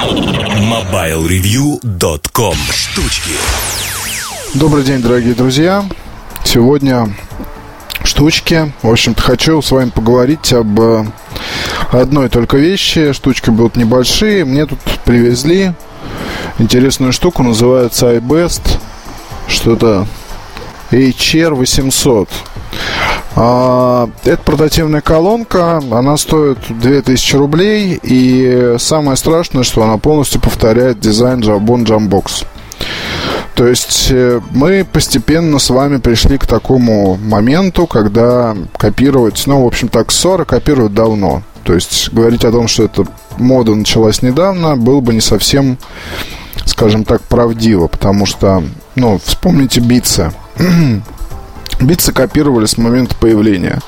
MobileReview.com Штучки Добрый день, дорогие друзья. Сегодня штучки. В общем-то, хочу с вами поговорить об э, одной только вещи. Штучки будут небольшие. Мне тут привезли интересную штуку, называется iBest. Что-то HR 800. А, это портативная колонка, она стоит 2000 рублей, и самое страшное, что она полностью повторяет дизайн Jabon Jambox. То есть э, мы постепенно с вами пришли к такому моменту, когда копировать, ну, в общем так, ссоры копируют давно. То есть говорить о том, что эта мода началась недавно, было бы не совсем, скажем так, правдиво, потому что, ну, вспомните битсы. Битсы копировали с момента появления.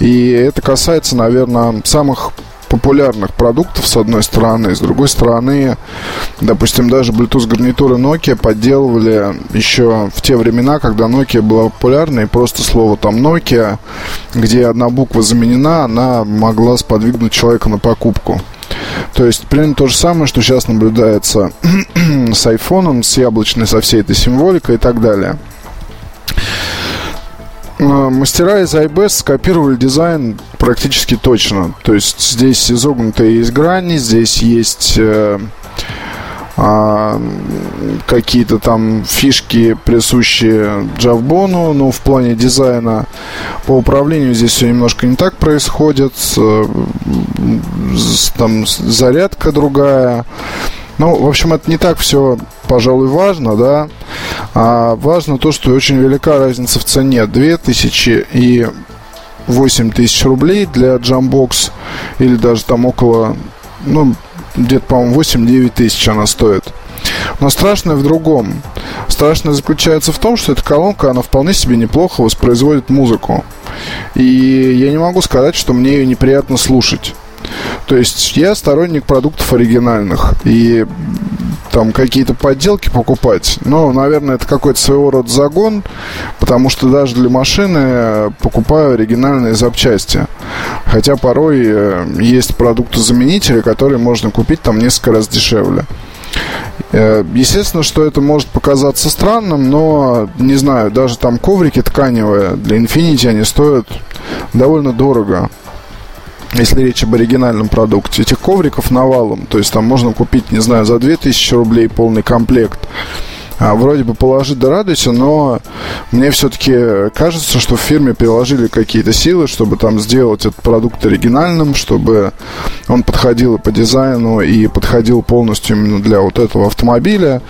И это касается, наверное, самых популярных продуктов, с одной стороны. С другой стороны, допустим, даже Bluetooth гарнитуры Nokia подделывали еще в те времена, когда Nokia была популярна, и просто слово там Nokia, где одна буква заменена, она могла сподвигнуть человека на покупку. То есть, примерно то же самое, что сейчас наблюдается с айфоном, с яблочной, со всей этой символикой и так далее. А, мастера из iBest скопировали дизайн практически точно. То есть здесь изогнутые есть грани, здесь есть э, а, какие-то там фишки, присущие Джавбону, но в плане дизайна по управлению здесь все немножко не так происходит. Э, там зарядка другая. Ну, в общем, это не так все, пожалуй, важно, да. А важно то, что очень велика разница в цене. 2000 и 8 тысяч рублей для Jambox или даже там около, ну, где-то, по-моему, 8-9 тысяч она стоит. Но страшное в другом. Страшное заключается в том, что эта колонка, она вполне себе неплохо воспроизводит музыку. И я не могу сказать, что мне ее неприятно слушать. То есть я сторонник продуктов оригинальных. И там какие-то подделки покупать. Но, наверное, это какой-то своего рода загон, потому что даже для машины покупаю оригинальные запчасти. Хотя порой э, есть продукты-заменители, которые можно купить там несколько раз дешевле. Э, естественно, что это может показаться странным, но, не знаю, даже там коврики тканевые для Infinity, они стоят довольно дорого если речь об оригинальном продукте. Этих ковриков навалом. То есть там можно купить, не знаю, за 2000 рублей полный комплект а, вроде бы положить да радуйся, но мне все-таки кажется, что в фирме приложили какие-то силы, чтобы там сделать этот продукт оригинальным, чтобы он подходил по дизайну, и подходил полностью именно для вот этого автомобиля.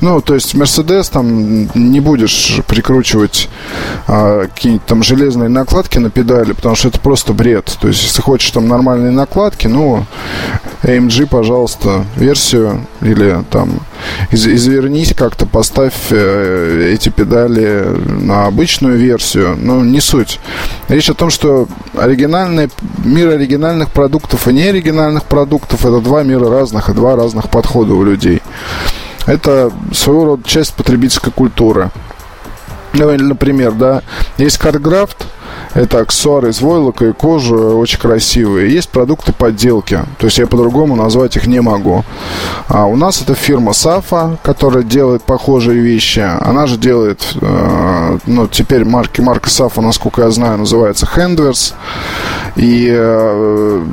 Ну, то есть Mercedes там не будешь прикручивать а, какие-нибудь там железные накладки на педали, потому что это просто бред. То есть, если хочешь там нормальные накладки, ну, AMG, пожалуйста, версию или там из, извернись как-то, поставь э, эти педали на обычную версию. Ну, не суть. Речь о том, что оригинальный, мир оригинальных продуктов и неоригинальных продуктов это два мира разных и два разных подхода у людей. Это своего рода часть потребительской культуры. Ну, например, да, есть картграфт, это аксессуары из войлока и кожи, очень красивые. Есть продукты подделки, то есть я по-другому назвать их не могу. А у нас это фирма Сафа, которая делает похожие вещи. Она же делает, э, ну, теперь марки, марка Сафа, насколько я знаю, называется Handverse. И, э,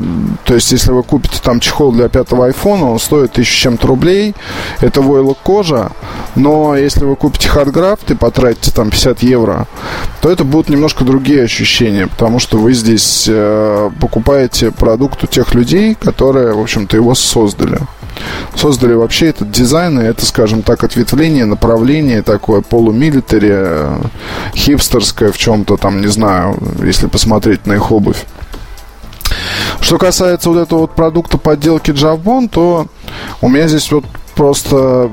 то есть, если вы купите там чехол для пятого айфона, он стоит тысячу чем-то рублей. Это войлок кожа. Но если вы купите хардграфт и потратите там 50 евро, то это будут немножко другие ощущения, потому что вы здесь э, покупаете продукт у тех людей, которые, в общем-то, его создали. Создали вообще этот дизайн, и это, скажем так, ответвление, направление такое полумилитари, э, хипстерское в чем-то там, не знаю, если посмотреть на их обувь. Что касается вот этого вот продукта подделки Javbon, то у меня здесь вот просто...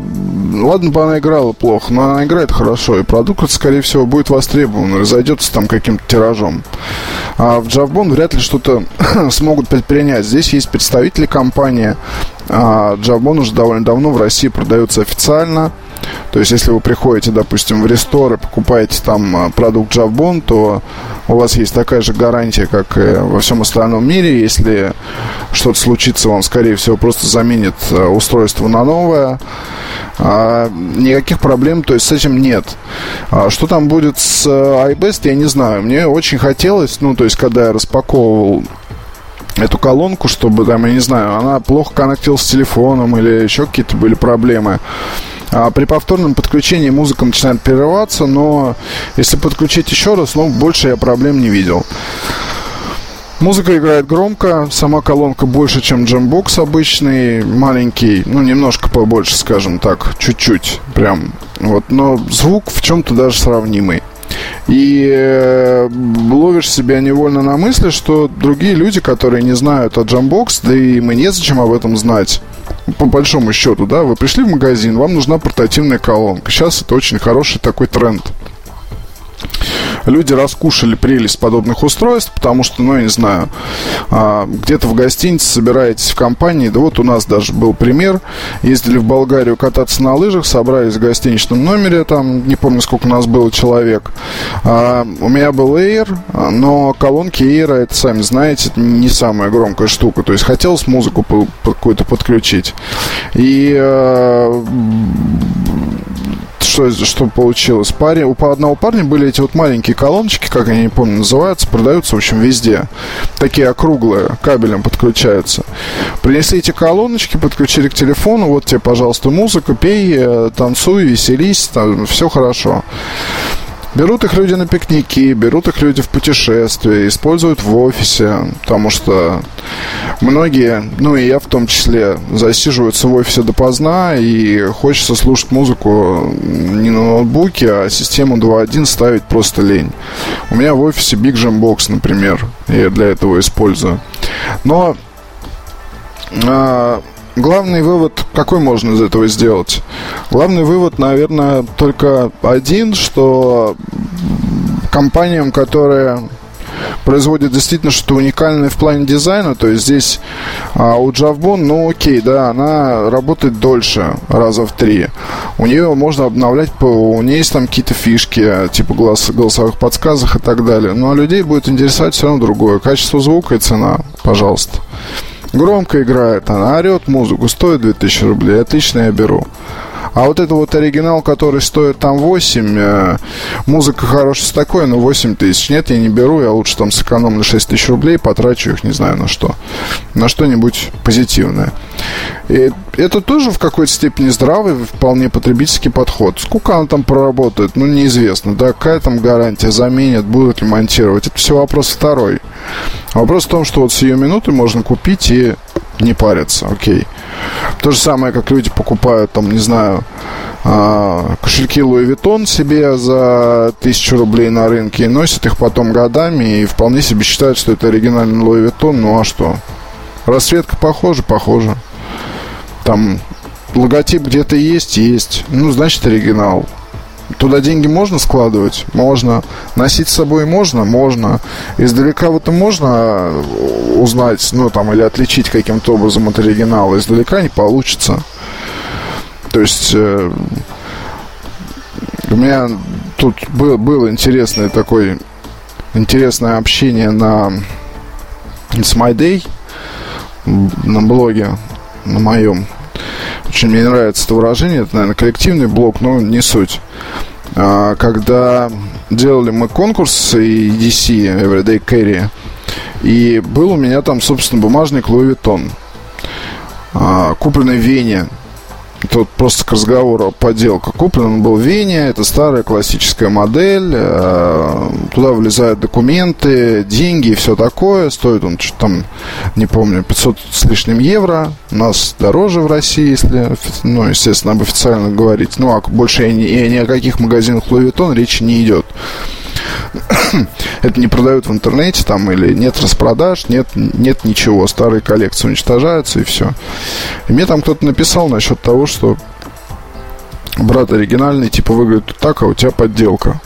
Ладно бы она играла плохо, но она играет хорошо, и продукт, скорее всего, будет востребован, разойдется там каким-то тиражом. А в Javbon вряд ли что-то смогут предпринять. Здесь есть представители компании. А Javbon уже довольно давно в России продается официально. То есть, если вы приходите, допустим, в рестор и покупаете там а, продукт Javbon, то у вас есть такая же гарантия, как и во всем остальном мире. Если что-то случится, вам, скорее всего, просто заменит а, устройство на новое. А, никаких проблем, то есть с этим нет. Что там будет с iBest, я не знаю. Мне очень хотелось, ну, то есть, когда я распаковывал эту колонку, чтобы там, я не знаю, она плохо коннектилась с телефоном или еще какие-то были проблемы. А при повторном подключении музыка начинает прерываться, но если подключить еще раз, ну, больше я проблем не видел. Музыка играет громко, сама колонка больше, чем джембокс обычный, маленький, ну, немножко побольше, скажем так, чуть-чуть, прям, вот, но звук в чем-то даже сравнимый. И э, ловишь себя невольно на мысли, что другие люди, которые не знают о джамбокс, да и мы незачем об этом знать, по большому счету, да, вы пришли в магазин, вам нужна портативная колонка. Сейчас это очень хороший такой тренд люди раскушали прелесть подобных устройств, потому что, ну, я не знаю, а, где-то в гостинице собираетесь в компании, да вот у нас даже был пример, ездили в Болгарию кататься на лыжах, собрались в гостиничном номере, там, не помню, сколько у нас было человек. А, у меня был Air, но колонки Air, это, сами знаете, не самая громкая штука, то есть хотелось музыку какую-то подключить. И а, что, что получилось? Парень, у одного парня были эти вот маленькие колоночки, как они не помню, называются, продаются, в общем, везде. Такие округлые, кабелем подключаются. Принесли эти колоночки, подключили к телефону, вот тебе, пожалуйста, музыка, пей, э, танцуй, веселись, там, все хорошо. Берут их люди на пикники, берут их люди в путешествия, используют в офисе, потому что многие, ну и я в том числе, засиживаются в офисе допоздна и хочется слушать музыку не на ноутбуке, а систему 2.1 ставить просто лень. У меня в офисе Big Jam Box, например, я для этого использую. Но а, главный вывод, какой можно из этого сделать? Главный вывод, наверное, только один, что компаниям, которые производят действительно что-то уникальное в плане дизайна. То есть здесь а, у Javbon, ну окей, да, она работает дольше, раза в три. У нее можно обновлять у нее есть там какие-то фишки, типа голос, голосовых подсказок и так далее. Но людей будет интересовать все равно другое. Качество звука и цена, пожалуйста громко играет, она орет музыку, стоит 2000 рублей, отлично я беру. А вот это вот оригинал, который стоит там 8, э, музыка хорошая такой, но 8 тысяч. Нет, я не беру, я лучше там сэкономлю 6 тысяч рублей, потрачу их, не знаю на что. На что-нибудь позитивное. И это тоже в какой-то степени здравый, вполне потребительский подход. Сколько она там проработает, ну, неизвестно. Да, какая там гарантия, заменят, будут ли монтировать. Это все вопрос второй. Вопрос в том, что вот с ее минуты можно купить и не париться, окей. То же самое, как люди покупают, там, не знаю, а, кошельки Louis Vuitton себе за тысячу рублей на рынке и носят их потом годами и вполне себе считают, что это оригинальный Louis Vuitton. Ну а что? Расцветка похожа, похожа. Там логотип где-то есть, есть. Ну, значит, оригинал. Туда деньги можно складывать? Можно. Носить с собой можно? Можно. Издалека вот это можно узнать, ну, там, или отличить каким-то образом от оригинала. Издалека не получится. То есть... Э, у меня тут был, было интересное такое интересное общение на It's My Day на блоге на моем очень мне нравится это выражение. Это, наверное, коллективный блок, но не суть. А, когда делали мы конкурс EDC, Everyday Carry, и был у меня там, собственно, бумажник Louis Vuitton, а, купленный в Вене Тут просто к разговору подделка. Куплен он был в Вене, это старая классическая модель, э, туда влезают документы, деньги и все такое. Стоит он что-то там, не помню, 500 с лишним евро. У нас дороже в России, если, ну, естественно, об официально говорить. Ну, а больше и ни, и ни о каких магазинах Louis Vuitton речи не идет. это не продают в интернете там или нет распродаж, нет, нет ничего. Старые коллекции уничтожаются и все. И мне там кто-то написал насчет того, что брат оригинальный, типа выглядит так, а у тебя подделка.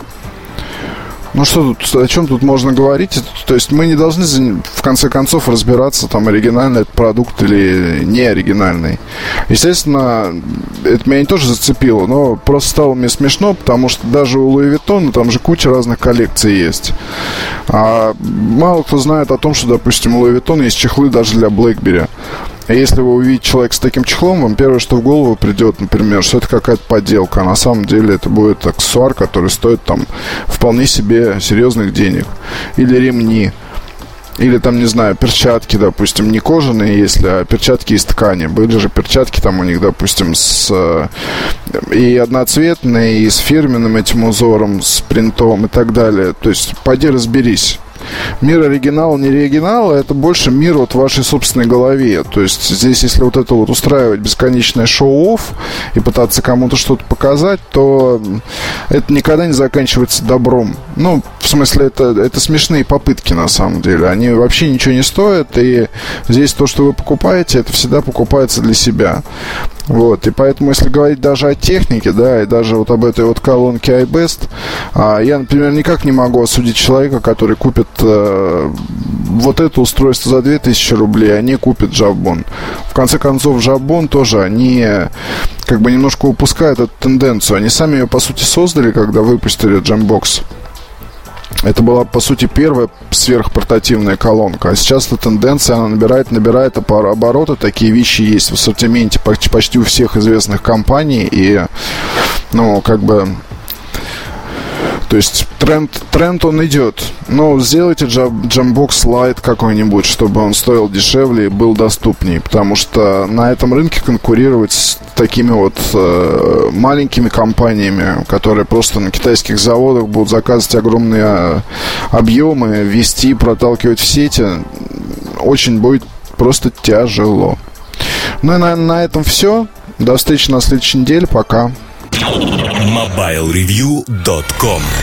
Ну что тут, о чем тут можно говорить? То есть мы не должны в конце концов разбираться, там, оригинальный это продукт или не оригинальный. Естественно, это меня тоже зацепило, но просто стало мне смешно, потому что даже у Луи Vuitton там же куча разных коллекций есть. А мало кто знает о том, что, допустим, у Луи Vuitton есть чехлы даже для BlackBerry. Если вы увидите человека с таким чехлом, вам первое, что в голову придет, например, что это какая-то подделка. А на самом деле это будет аксессуар, который стоит там вполне себе серьезных денег. Или ремни. Или там, не знаю, перчатки, допустим, не кожаные, если, а перчатки из ткани. Были же перчатки там у них, допустим, с э, и одноцветные, и с фирменным этим узором, с принтом и так далее. То есть, пойди разберись. Мир оригинал, не оригинал, а это больше мир вот в вашей собственной голове. То есть здесь, если вот это вот устраивать бесконечное шоу-офф и пытаться кому-то что-то показать, то это никогда не заканчивается добром. Ну, в смысле, это, это смешные попытки на самом деле. Они вообще ничего не стоят, и здесь то, что вы покупаете, это всегда покупается для себя. Вот, и поэтому, если говорить даже о технике, да, и даже вот об этой вот колонке iBest, а, я, например, никак не могу осудить человека, который купит а, вот это устройство за 2000 рублей, а не купит Jabon. В конце концов, Jabon тоже, они как бы немножко упускают эту тенденцию. Они сами ее, по сути, создали, когда выпустили Jambox. Это была, по сути, первая сверхпортативная колонка. А сейчас эта тенденция, она набирает, набирает обороты. Такие вещи есть в ассортименте почти, у всех известных компаний. И, ну, как бы то есть тренд, тренд он идет. Но сделайте Jambox Lite какой-нибудь, чтобы он стоил дешевле и был доступнее. Потому что на этом рынке конкурировать с такими вот э, маленькими компаниями, которые просто на китайских заводах будут заказывать огромные э, объемы, вести, проталкивать в сети, очень будет просто тяжело. Ну и на, на этом все. До встречи на следующей неделе. Пока. MobileReview.com